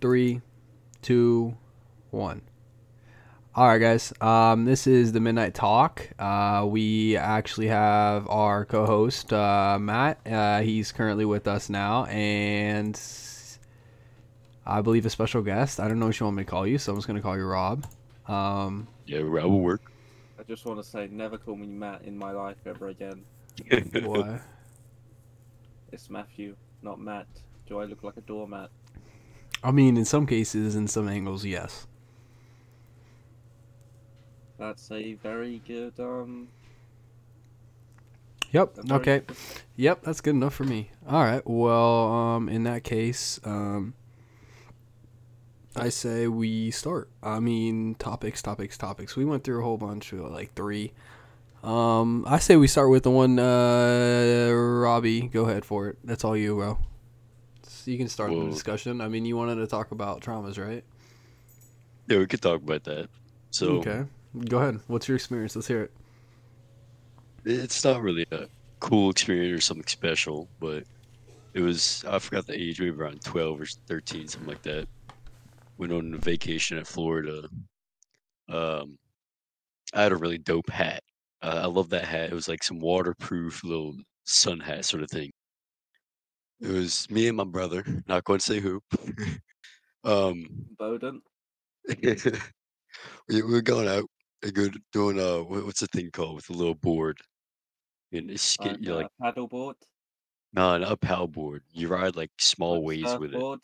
Three, two, one. All right, guys. Um, this is the Midnight Talk. Uh, we actually have our co-host uh, Matt. Uh, he's currently with us now, and I believe a special guest. I don't know what you want me to call you, so I'm just gonna call you Rob. Um, Yeah, that will work. I just want to say, never call me Matt in my life ever again. what? It's Matthew, not Matt. Do I look like a doormat? I mean, in some cases, in some angles, yes. That's a very good um. Yep. very Okay. good- Yep, that's good enough for me. All right. Well, um, in that case, um, I say we start. I mean, topics, topics, topics. We went through a whole bunch, of like three. Um, I say we start with the one. Uh, Robbie, go ahead for it. That's all you, bro. You can start the discussion. I mean, you wanted to talk about traumas, right? Yeah, we could talk about that. So okay. Go ahead. What's your experience? Let's hear it. it's not really a cool experience or something special, but it was I forgot the age, maybe around twelve or thirteen, something like that. Went on a vacation at Florida. Um, I had a really dope hat. Uh, I love that hat. It was like some waterproof little sun hat sort of thing. It was me and my brother. Not going to say who. um, Bowden. we, we were going out and good doing a what's the thing called with a little board? And it's skate you're like paddle board. no not a paddle board. You ride like small like waves with it. surfboard,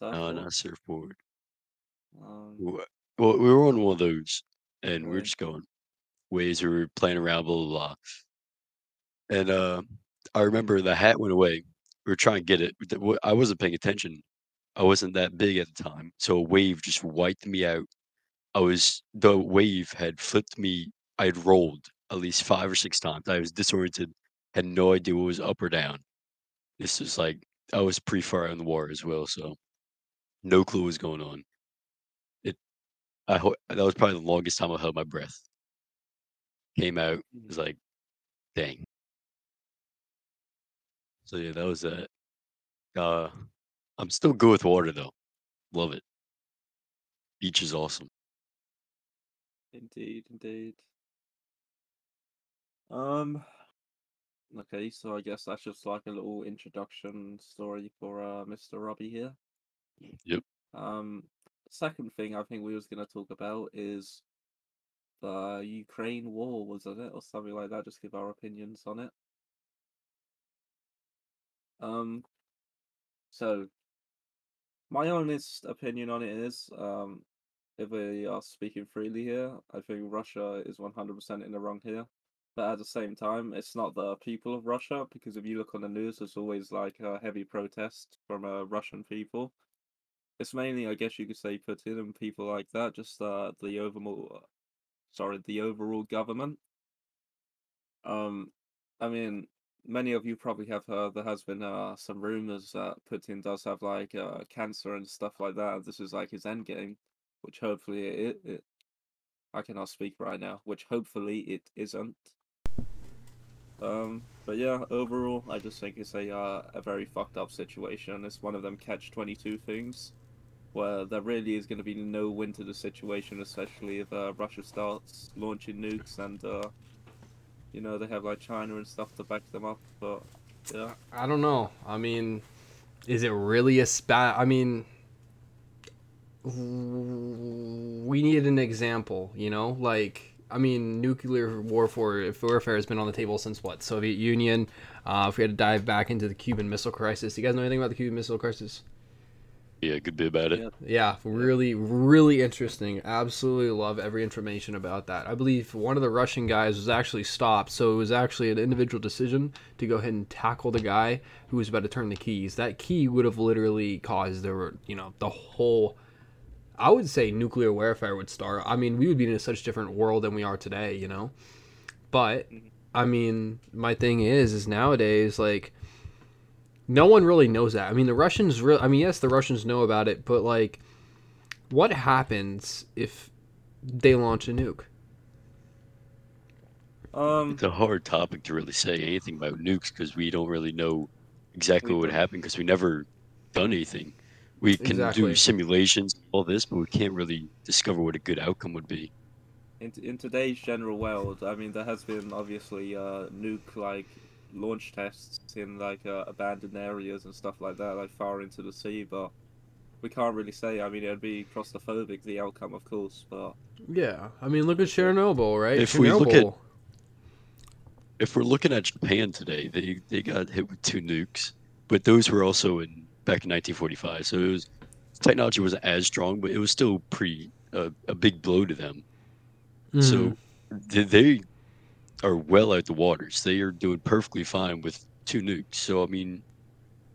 no not a surfboard. Um, well we were on one of those and we were just going waves we were playing around blah blah blah. And uh I remember the hat went away we were trying to get it I wasn't paying attention I wasn't that big at the time so a wave just wiped me out I was the wave had flipped me. I had rolled at least five or six times. I was disoriented, had no idea what was up or down. This was like I was pretty far out in the water as well, so no clue what was going on. It, I ho- that was probably the longest time I held my breath. Came out, Mhm. was like, dang. So yeah, that was that. Uh, I'm still good with water though. Love it. Beach is awesome. Indeed, indeed. Um. Okay, so I guess that's just like a little introduction story for uh, Mr. Robbie here. Yep. Um, second thing I think we was gonna talk about is the Ukraine war, wasn't it, or something like that? Just give our opinions on it. Um, so my honest opinion on it is, um, if we are speaking freely here, I think Russia is 100% in the wrong here. But at the same time, it's not the people of Russia, because if you look on the news, there's always like a heavy protest from uh, Russian people. It's mainly, I guess you could say, Putin and people like that, just uh, the overall, sorry, the overall government. Um, I mean, many of you probably have heard there has been uh, some rumors that Putin does have like uh, cancer and stuff like that. This is like his end game, which hopefully it, it I cannot speak right now, which hopefully it isn't. Um, but yeah, overall, I just think it's a uh, a very fucked up situation. It's one of them catch twenty two things, where there really is going to be no win to the situation, especially if uh, Russia starts launching nukes and uh, you know they have like China and stuff to back them up. But yeah, I don't know. I mean, is it really a spat? I mean, we needed an example, you know? Like, I mean, nuclear warfare, warfare has been on the table since what? Soviet Union. Uh, if we had to dive back into the Cuban Missile Crisis, do you guys know anything about the Cuban Missile Crisis? Yeah, good bit about it. Yeah. Yeah, really, really interesting. Absolutely love every information about that. I believe one of the Russian guys was actually stopped, so it was actually an individual decision to go ahead and tackle the guy who was about to turn the keys. That key would have literally caused the, you know, the whole. I would say nuclear warfare would start. I mean, we would be in a such different world than we are today, you know. But mm-hmm. I mean, my thing is, is nowadays like no one really knows that. I mean, the Russians really. I mean, yes, the Russians know about it, but like, what happens if they launch a nuke? um, It's a hard topic to really say anything about nukes because we don't really know exactly what would don't. happen because we never done anything. We can Exactly. do simulations, all this, but we can't really discover what a good outcome would be. in in today's general world, I mean, there has been obviously uh, nuke like launch tests in like uh, abandoned areas and stuff like that, like far into the sea, but we can't really say. I mean, it'd be claustrophobic the outcome, of course, but Yeah, I mean, look at Chernobyl, right? If we look at if we're looking at Japan today, they they got hit with two nukes, but those were also in back in 1945. So it was technology wasn't as strong, but it was still pretty uh, a big blow to them. Mhm. So they, they are well out the waters. They are doing perfectly fine with two nukes. So I mean,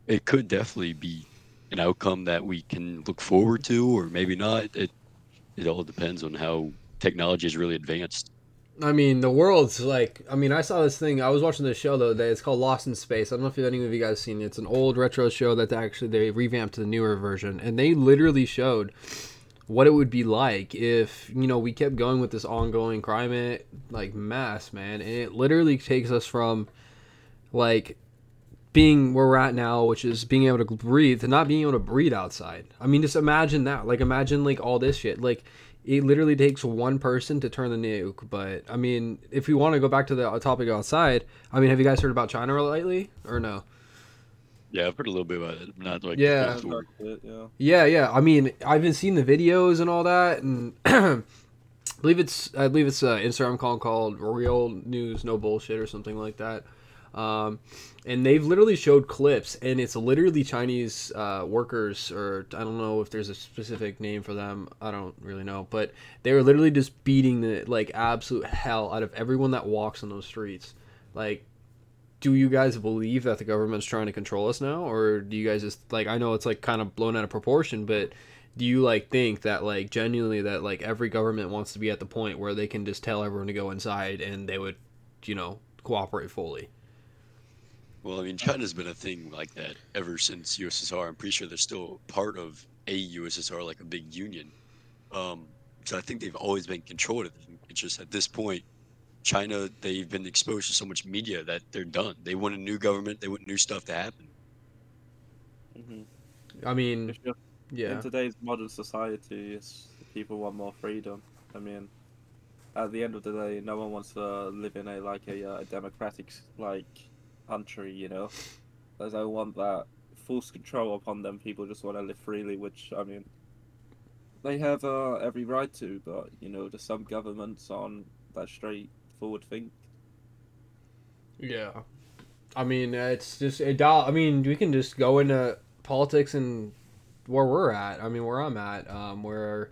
it could definitely be an outcome that we can look forward to, or maybe not. It it all depends on how technology is really advanced. I mean, the world's like. I mean, I saw this thing. I was watching this show the other day. It's called Lost in Space. I don't know if any of you guys seen it. It's an old retro show that actually they revamped to the newer version, and they literally showed what it would be like if you know we kept going with this ongoing climate eh, like mass man. And it literally takes us from like being where we're at now, which is being able to breathe, to not being able to breathe outside. I mean, just imagine that. Like, imagine like all this shit. Like, it literally takes one person to turn the nuke. But I mean, if we want to go back to the topic outside, I mean, have you guys heard about China lately or no? Yeah, I've heard a little bit about it. Not like Yeah. full tour. yeah, yeah. Yeah, yeah. I mean, I've been seeing the videos and all that, and I believe it's I believe it's an Instagram account called Real News No Bullshit or something like that. Um, and they've literally showed clips, and it's literally Chinese uh, workers, or I don't know if there's a specific name for them. I don't really know, but they were literally just beating the like absolute hell out of everyone that walks on those streets. Like, do you guys believe that the government's trying to control us now, or do you guys just like? I know it's like kind of blown out of proportion, but do you like think that like genuinely that like every government wants to be at the point where they can just tell everyone to go inside and they would, you know, cooperate fully? Well, I mean, China's been a thing like that ever since USSR. I'm pretty sure they're still part of a USSR, like a big union. Um, so I think they've always been controlled. It's just at this point, China, they've been exposed to so much media that they're done. They want a new government. They want new stuff to happen. hmm I mean, yeah, in today's modern society, people want more freedom. I mean, at the end of the day, no one wants to live in a like a, uh, democratic like country, you know. They don't want that forced control upon them. People just want to live freely, which I mean, they have uh, every right to. But you know, there's some governments on that straightforward think. yeah. I mean, it's just it. I mean, we can just go into politics and where we're at. I mean, where I'm at. Um, where,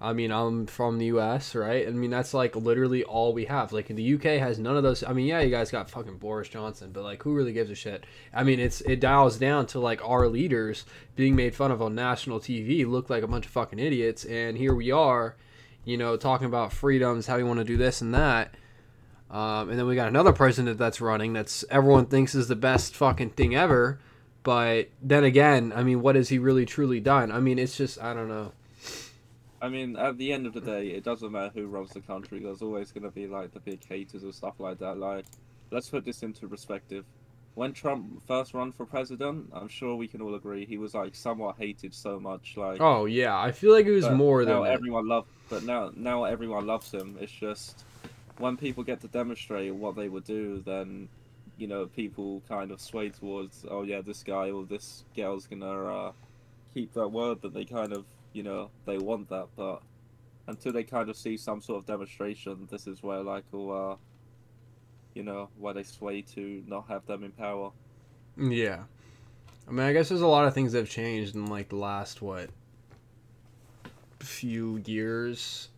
I mean, I'm from the U.S. Right. I mean, that's like literally all we have. Like, the UK has none of those. I mean, yeah, you guys got fucking Boris Johnson, but like, who really gives a shit? I mean, it's it dials down to like our leaders being made fun of on national TV, look like a bunch of fucking idiots, and here we are, you know, talking about freedoms, how we want to do this and that. Um, and then we got another president that's running that's everyone thinks is the best fucking thing ever. But then again, I mean, what has he really truly done? I mean, it's just I don't know. I mean, at the end of the day, it doesn't matter who runs the country. There's always going to be like the big haters and stuff like that. Like, let's put this into perspective. When Trump first ran for president, I'm sure we can all agree he was like somewhat hated so much. Like, Oh yeah, I feel like it was more than everyone loved. but now now everyone loves him. It's just when people get to demonstrate what they would do, then you know people kind of sway towards, oh yeah, this guy or this girl's gonna uh, keep that word that they kind of you know they want that, but until they kind of see some sort of demonstration, this is where like oh, uh, you know where they sway to not have them in power. Yeah, I mean, I guess there's a lot of things that have changed in like the last what few years.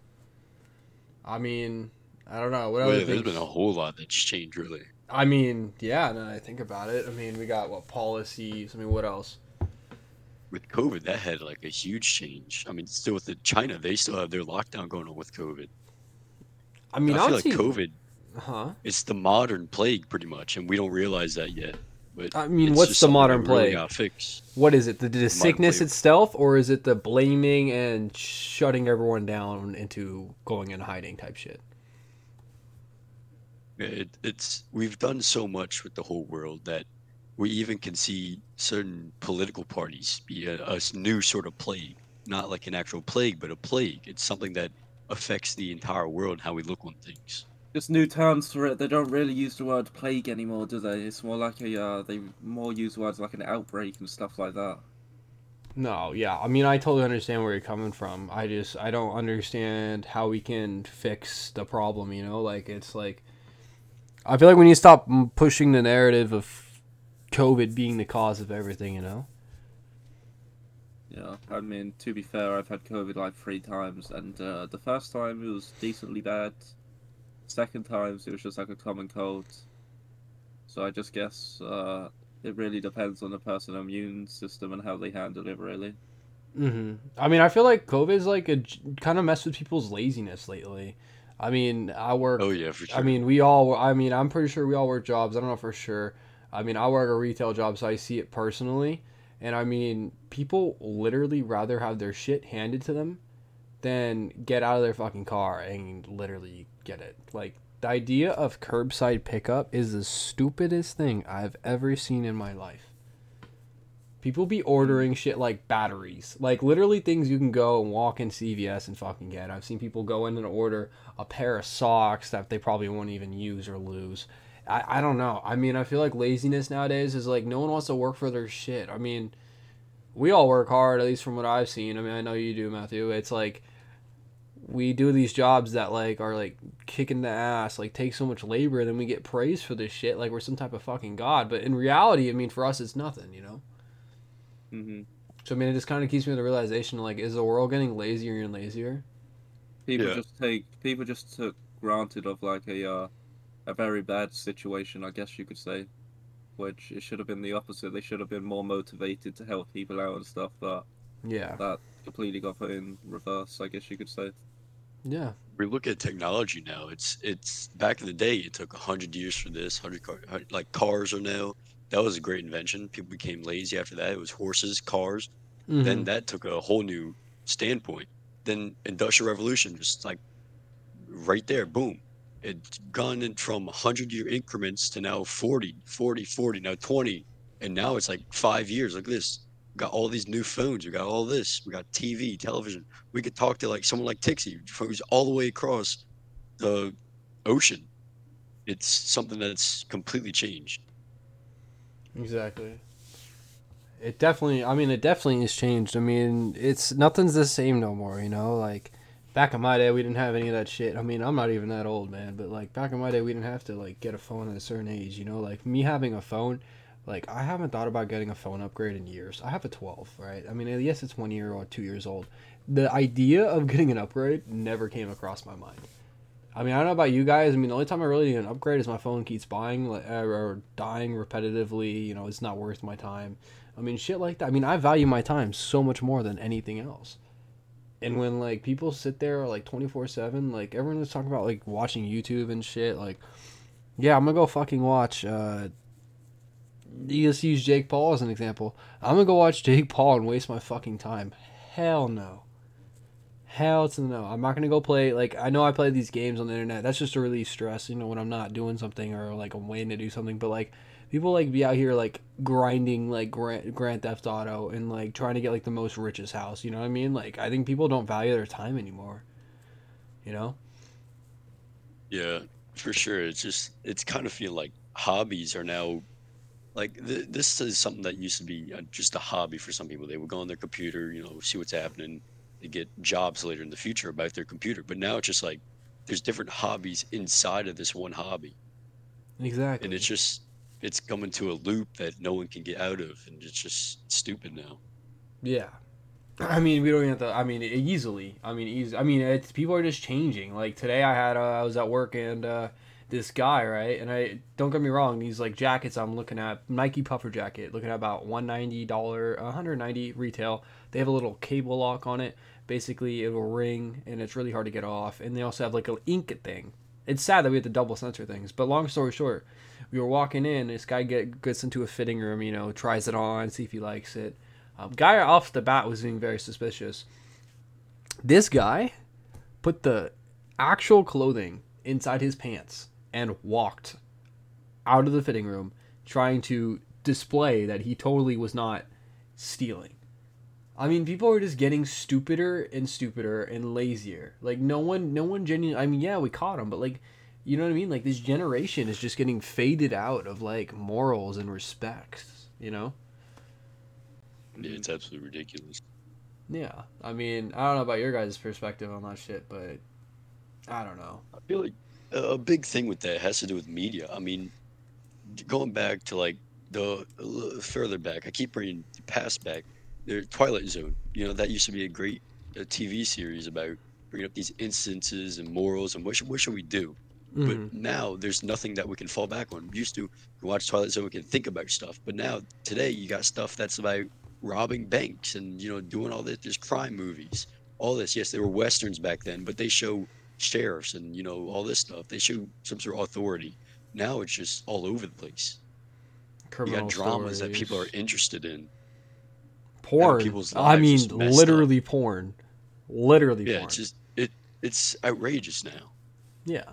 I mean, I don't know what Well, yeah, there's been a whole lot that's changed, really. I mean, yeah. Now that I think about it, I mean, we got what policies. I mean, what else? With COVID, that had like a huge change. I mean, still with the China, they still have their lockdown going on with COVID. I mean, I feel like COVID, huh? it's the modern plague pretty much, and we don't realize that yet. But I mean, what's the modern that really plague? What is it? The, the sickness plague. itself, or is it the blaming and shutting everyone down into going and hiding type shit? It, it's we've done so much with the whole world that we even can see certain political parties be a new sort of plague, not like an actual plague, but a plague. It's something that affects the entire world, how we look on things. Just new terms for it. They don't really use the word plague anymore, do they? It's more like a uh, they more use words like an outbreak and stuff like that. No, yeah. I mean, I totally understand where you're coming from. I just I don't understand how we can fix the problem, you know? Like it's like I feel like we need to stop pushing the narrative of COVID being the cause of everything, you know? Yeah, I mean, to be fair, I've had COVID like three times, and uh, the first time it was decently bad. Second times it was just like a common cold. So I just guess uh, it really depends on the person's immune system and how they handle it, really. Mhm. I mean, I feel like COVID's like a kind of messed with people's laziness lately. I mean, I work Oh yeah, for sure. I mean, we all. I mean, I'm pretty sure we all work jobs. I don't know for sure. I mean, I work a retail job, so I see it personally. And I mean, people literally rather have their shit handed to them than get out of their fucking car and literally get it. Like the idea of curbside pickup is the stupidest thing I've ever seen in my life. People be ordering shit like batteries, like literally things you can go and walk in CVS and fucking get. I've seen people go in and order a pair of socks that they probably won't even use or lose. I, I don't know. I mean, I feel like laziness nowadays is like no one wants to work for their shit. I mean, we all work hard, at least from what I've seen. I mean, I know you do, Matthew. It's like we do these jobs that like are like kicking the ass, like take so much labor, and then we get praised for this shit like we're some type of fucking god. But in reality, I mean, for us, it's nothing, you know. Hmm So I mean, it just kind of keeps me with the realization like, is the world getting lazier and lazier? People Yeah. just take people just took granted of like a uh, a very bad situation, I guess you could say, which it should have been the opposite. They should have been more motivated to help people out and stuff. But Yeah, that completely got put in reverse, I guess you could say. yeah, we look at technology now. It's it's back in the day. It took hundred years for this. Hundred car, like cars are now. That was a great invention. People became lazy after that. It was horses, cars. Then Mhm. that took a whole new standpoint. Then industrial revolution, just like right there, boom. It's gone in from 100 year increments to now 40, 40, 40, now 20. And now it's like five years. Look at this. We got all these new phones. We got all this. We got TV, television. We could talk to like someone like Tixie, who's all the way across the ocean. It's something that's completely changed. Exactly. It definitely. I mean, it definitely has changed. I mean, it's nothing's the same no more. You know, like back in my day, we didn't have any of that shit. I mean, I'm not even that old, man. But like back in my day, we didn't have to like get a phone at a certain age. You know, like me having a phone. Like I haven't thought about getting a phone upgrade in years. I have a 12, right? I mean, yes, it's one year or two years old. The idea of getting an upgrade never came across my mind. I mean, I don't know about you guys. I mean, the only time I really need an upgrade is my phone keeps buying uh, or dying repetitively. You know, it's not worth my time. I mean, shit like that. I mean, I value my time so much more than anything else. And when like people sit there like twenty four seven, like everyone was talking about like watching YouTube and shit. Like, yeah, I'm gonna go fucking watch. uh You just use Jake Paul as an example. I'm gonna go watch Jake Paul and waste my fucking time. Hell no. Hell to no. I'm not gonna go play like I know I play these games on the internet. That's just to release stress, you know, when I'm not doing something or like I'm waiting to do something. But like people like be out here like grinding like Grand, Grand Theft Auto and like trying to get like the most richest house. You know what I mean? Like I think people don't value their time anymore. You know? Yeah, for sure. It's just it's kind of feel like hobbies are now like th- this is something that used to be uh, just a hobby for some people. They would go on their computer, you know, see what's happening. They get jobs later in the future about their computer. But now it's just like there's different hobbies inside of this one hobby, Exactly. and it's just it's coming to a loop that no one can get out of, and it's just stupid now. Yeah. I mean, we don't even have to. I mean, easily. I mean, easy. I mean, it's people are just changing. Like today, I had uh, I was at work and uh, this guy, right? And I don't get me wrong. These like jackets I'm looking at Nike puffer jacket, looking at about one ninety dollar, one hundred ninety retail. They have a little cable lock on it. Basically, it will ring and it's really hard to get off. And they also have like an ink thing. It's sad that we have to double censor things. But long story short, we were walking in. This guy get gets into a fitting room. You know, tries it on, see if he likes it. Um, guy off the bat was being very suspicious. This guy put the actual clothing inside his pants and walked out of the fitting room, trying to display that he totally was not stealing. I mean, people are just getting stupider and stupider and lazier. Like no one, no one genuinely. I mean, yeah, we caught them, but like, you know what I mean? Like this generation is just getting faded out of like morals and respects. You know? Yeah, it's absolutely ridiculous. Yeah. I mean, I don't know about your guys' perspective on that shit, but I don't know. I feel like a a big thing with that has to do with media. I mean, going back to like the further back, I keep bringing past back. The Twilight Zone, you know, that used to be a great uh, TV series about bringing up these instances and morals and what should, what should we do. Mhm. But now there's nothing that we can fall back on. We used to watch Twilight Zone, we can think about stuff, but now today you got stuff that's about robbing banks and you know doing all this. There's crime movies, all this. Yes, there were westerns back then, but they show sheriffs and you know all this stuff. They show some sort of authority. Now it's just all over the place. You got dramas that people are interested in. Porn. people's I mean, messed up. literally porn. Literally Yeah, porn. it's just it. It's outrageous now. Yeah.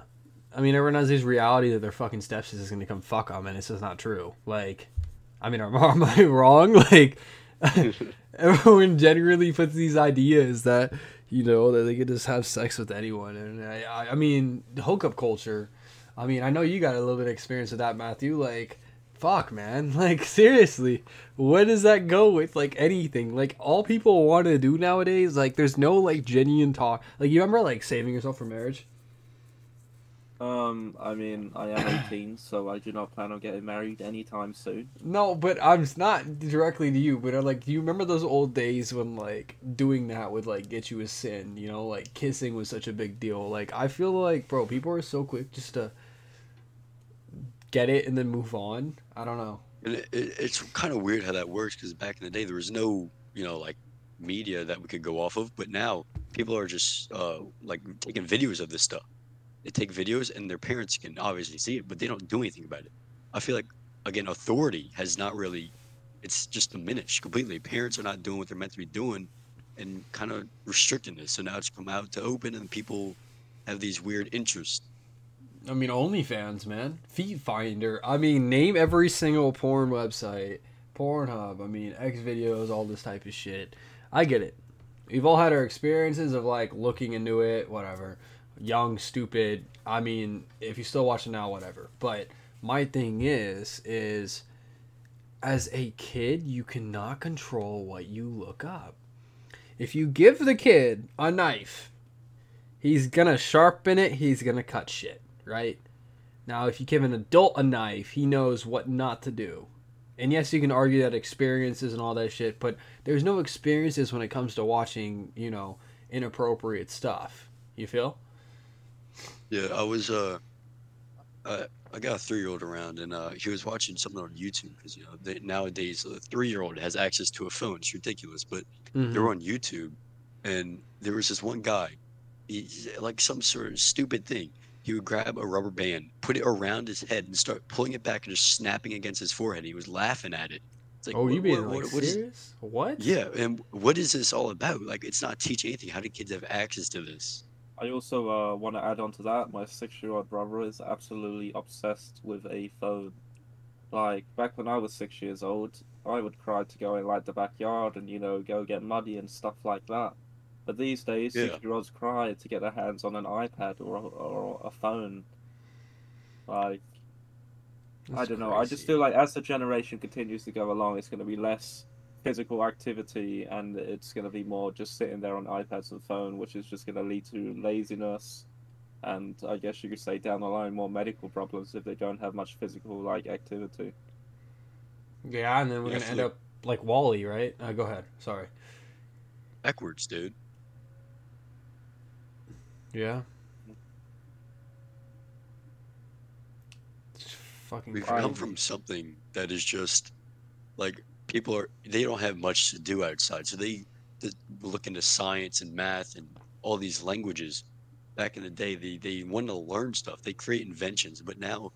I mean, everyone has this reality that their fucking stepsis is going to come fuck them, and it's just not true. Like, I mean, am, am I wrong? Like, everyone generally puts these ideas that, you know, that they could just have sex with anyone. And I, I, I mean, the hookup culture. I mean, I know you got a little bit of experience with that, Matthew. Like, fuck, man. Like, seriously, where does that go with, like, anything? Like, all people want to do nowadays, like, there's no, like, genuine talk. Like, you remember, like, saving yourself for marriage? Um, I mean, I am 18, so I do not plan on getting married anytime soon. No, but I'm not directly to you, but uh, like, do you remember those old days when like doing that would like get you a sin? You know, like kissing was such a big deal. Like, I feel like, bro, people are so quick just to get it and then move on. I don't know. And it, it, it's kind of weird how that works because back in the day there was no, you know, like media that we could go off of. But now people are just uh, like taking videos of this stuff. They take videos and their parents can obviously see it, but they don't do anything about it. I feel like again, authority has not really. It's just diminished completely. Parents are not doing what they're meant to be doing, and kind of restricting this. So now it's come out to open, and people have these weird interests. I mean, OnlyFans, man, Feet Finder. I mean, name every single porn website, Pornhub. I mean, X videos, all this type of shit. I get it. We've all had our experiences of like looking into it, whatever. Young, stupid. I mean, if you still watch it now, whatever. But my thing is, is as a kid, you cannot control what you look up. If you give the kid a knife, he's gonna sharpen it, he's gonna cut shit, right? Now, if you give an adult a knife, he knows what not to do. And yes, you can argue that experiences and all that shit, but there's no experiences when it comes to watching, you know, inappropriate stuff. You feel? Yeah, I was uh, I, I got a three-year-old around, and uh, he was watching something on YouTube because you know they, nowadays a three-year-old has access to a phone. It's ridiculous, but Mm-hmm. they're on YouTube, and there was this one guy, he, like some sort of stupid thing. He would grab a rubber band, put it around his head, and start pulling it back and just snapping against his forehead. He was laughing at it. It's like, oh, you what- being what- like what- what is- serious? What? yeah, and what is this all about? Like, it's not teaching anything. How do kids have access to this? I also uh, want to add on to that. My six-year-old brother is absolutely obsessed with a phone. Like back when I was six years old, I would cry to go in like the backyard and you know go get muddy and stuff like that. But these days, Yeah. six-year-olds cry to get their hands on an iPad or a, or a phone. Like I don't know. I just feel like as the generation continues to go along, it's going to be less physical activity and it's going to be more just sitting there on iPads and phone, which is just going to lead to laziness and I guess you could say down the line more medical problems if they don't have much physical like activity. Yeah, and then we're Yeah, I gonna end up like WALL-E, right? Uh, go ahead. Sorry. Backwards, dude. Yeah. It's fucking We've crazy. come from something that is just like people are they don't have much to do outside, so they, they look into science and math and all these languages. Back in the day, they they want to learn stuff. They create inventions, but now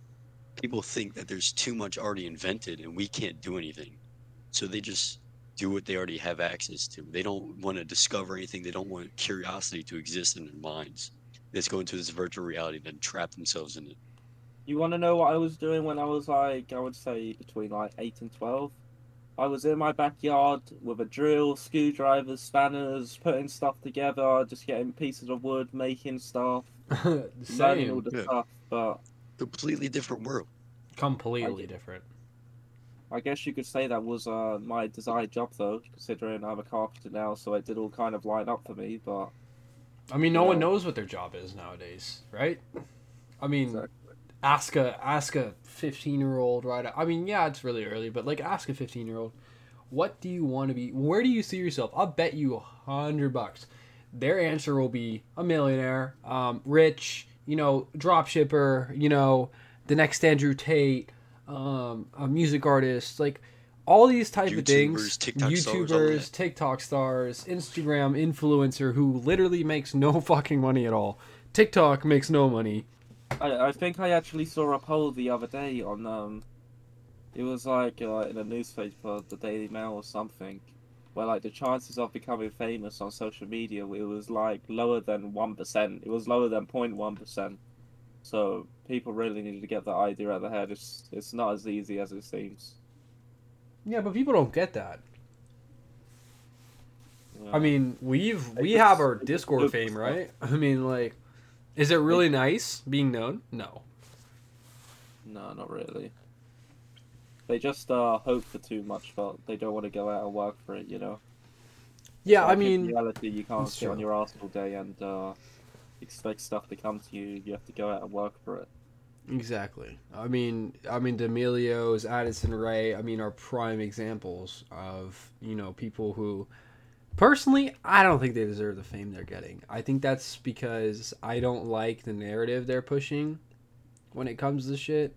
people think that there's too much already invented and we can't do anything. So they just do what they already have access to. They don't want to discover anything. They don't want curiosity to exist in their minds. They just go into this virtual reality and then trap themselves in it. You want to know what I was doing when I was like, I would say between like 8 and 12? I was in my backyard with a drill, screwdrivers, spanners, putting stuff together, just getting pieces of wood, making stuff, learning all the Yeah. stuff. But Completely different world. Completely different. I guess you could say that was uh, my desired job, though, considering I'm a carpenter now, so it did all kind of line up for me. But I mean, no one knows what their job is nowadays, right? I mean, Exactly. ask a ask a fifteen year old right. I mean, yeah, it's really early, but like, ask a fifteen year old, what do you want to be? Where do you see yourself? I'll bet you a hundred bucks. Their answer will be a millionaire, um, rich, you know, drop shipper, you know, the next Andrew Tate, um, a music artist, like all these type of things. YouTubers, TikTok stars, YouTubers, that. TikTok stars, Instagram influencer who literally makes no fucking money at all. TikTok makes no money. I, I think I actually saw a poll the other day on um, it was like uh, in a newspaper, the Daily Mail or something, where like the chances of becoming famous on social media, it was like lower than one percent. It was lower than 0.1 percent. So people really need to get that idea out of their head. It's it's not as easy as it seems. Yeah, but people don't get that. Yeah. I mean, we've we just- have our Discord look fame, stuff. right? I mean, like, is it really nice being known? No. no, not really. They just uh, hope for too much, but they don't want to go out and work for it. You know. Yeah, So I think in mean, reality, you can't that's sit on your ass all day and uh, expect stuff to come to you. You have to go out and work for it. exactly. I mean, I mean, D'Amelios, Addison Rae, I mean, are prime examples of you know people who, personally, I don't think they deserve the fame they're getting. I think that's because I don't like the narrative they're pushing when it comes to shit.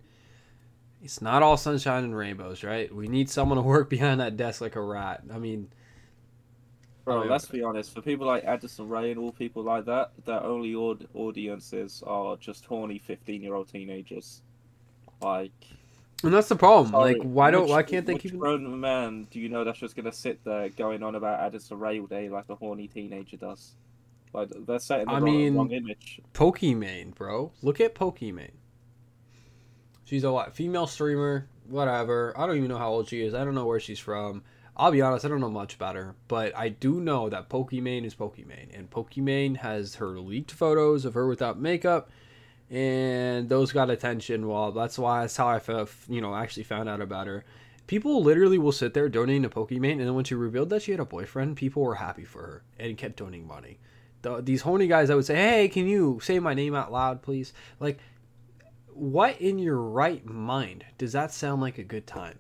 It's not all sunshine and rainbows, right? We need someone to work behind that desk like a rat. I mean, Bro, let's be honest. For people like Addison Rae and all people like that, their only aud- audiences are just horny fifteen-year-old teenagers. Like, and that's the problem. sorry, like, why don't which- why can't they which keep? grown man do you know that's just gonna sit there going on about Addison Rae all day like a horny teenager does? Like, they're setting the I wrong, mean- wrong image. Pokimane, bro. Look at Pokimane. She's a what? Female streamer, whatever. I don't even know how old she is. I don't know where she's from. I'll be honest, I don't know much about her, but I do know that Pokimane is Pokimane, and Pokimane has her leaked photos of her without makeup, and those got attention. Well, that's why that's how I you know, actually found out about her. People literally will sit there donating to Pokimane, and then when she revealed that she had a boyfriend, people were happy for her and kept donating money. The, these horny guys that would say, "Hey, can you say my name out loud, please?" Like, what in your right mind does that sound like a good time?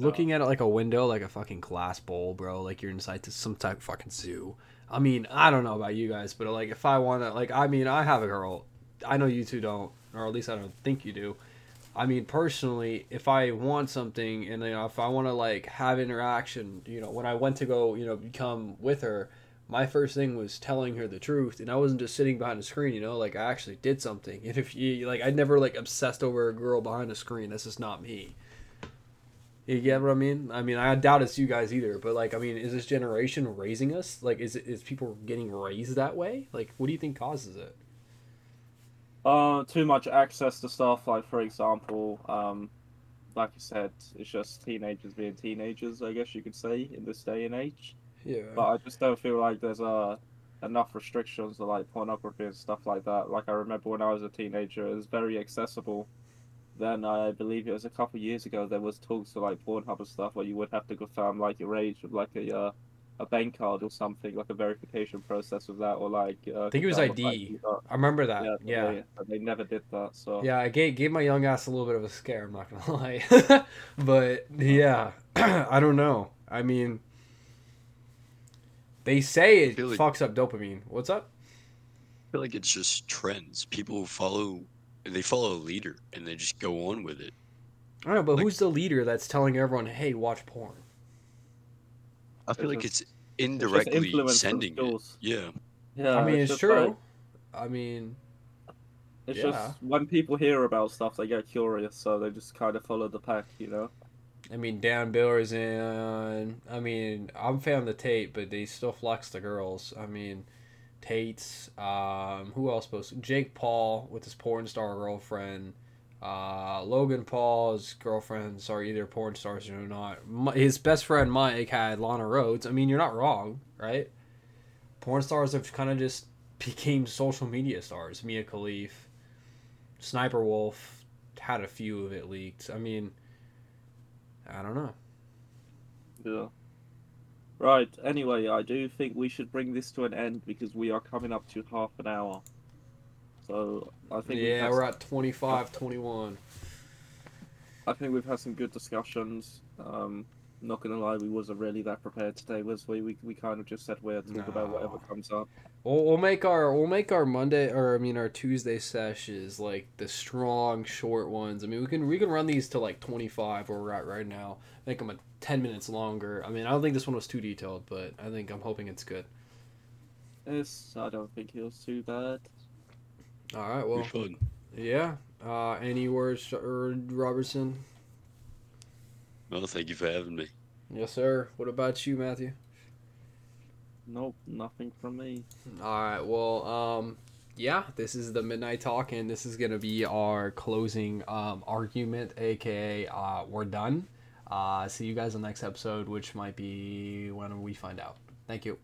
Looking at it like a window, like a fucking glass bowl, bro. Like you're inside to some type of fucking zoo. I mean, I don't know about you guys, but like if I want to, like, I mean, I have a girl. I know you two don't, or at least I don't think you do. I mean, personally, if I want something and you know, if I want to like have interaction, you know, when I went to go, you know, become with her, my first thing was telling her the truth, and I wasn't just sitting behind a screen, you know, like I actually did something. And if you like, I never like obsessed over a girl behind a screen. That's just not me. You get what I mean? I mean, I doubt it's you guys either, but like, I mean, is this generation raising us? Like, is it is people getting raised that way? Like, what do you think causes it? Uh, too much access to stuff. Like for example, um, like you said, it's just teenagers being teenagers. I guess you could say in this day and age. Yeah. But I just don't feel like there's uh, enough restrictions to like pornography and stuff like that. Like I remember when I was a teenager, it was very accessible. Then I believe it was a couple of years ago. There was talks to like Pornhub and stuff where you would have to confirm like your age with like a uh, a bank card or something, like a verification process with that, or like uh, I think it was confirm ID. like, I remember that. yeah, Yeah. They, they never did that. So Yeah, I gave, gave my young ass a little bit of a scare, I'm not gonna lie. but yeah, I don't know. I mean, they say it Feel like- fucks up dopamine. What's up? I feel like it's just trends. People who follow, they follow a leader and they just go on with it. I don't know, but Like- who's the leader that's telling everyone, "Hey, watch porn"? I feel It's like just- it's indirectly influence from sending it. Yeah. yeah, I mean, it's, just true. like- I mean, it's Yeah. just when people hear about stuff, they get curious, so they just kind of follow the pack, you know. I mean, Dan Bilzerian. I mean, I'm fan of the tape, but they still flex the girls. I mean, Tate's. Um, who else posted? Jake Paul with his porn star girlfriend. Uh, Logan Paul's girlfriends are either porn stars or not. Mi- His best friend Mike had Lana Rhoades. I mean, you're not wrong, right? Porn stars have kind of just became social media stars. Mia Khalif, Sniper Wolf had a few of it leaked. I mean, I don't know. Yeah. Right. Anyway, I do think we should bring this to an end because we are coming up to half an hour. So I think Yeah, had we're at 25, 21. I think we've had some good discussions. Um, not gonna lie, we wasn't really that prepared today, was we? We, we kind of just said we'd talk about whatever comes up. We'll, we'll make our we'll make our Monday or I mean our Tuesday sessions like the strong short ones. I mean we can we can run these to like 25 where we're at right now. Make them a 10 minutes longer. I mean I don't think this one was too detailed, but I think I'm hoping it's good. It's, I don't think it was too bad. All right, well fun. yeah. Uh, any words, Robertson? Well, thank you for having me. Yes, sir. What about you, Matthew? Nope, nothing from me. All right. Well, um, yeah, this is the midnight talk, and this is gonna be our closing um, argument, aka uh, we're done. Uh, see you guys on the next episode, which might be when we find out. Thank you.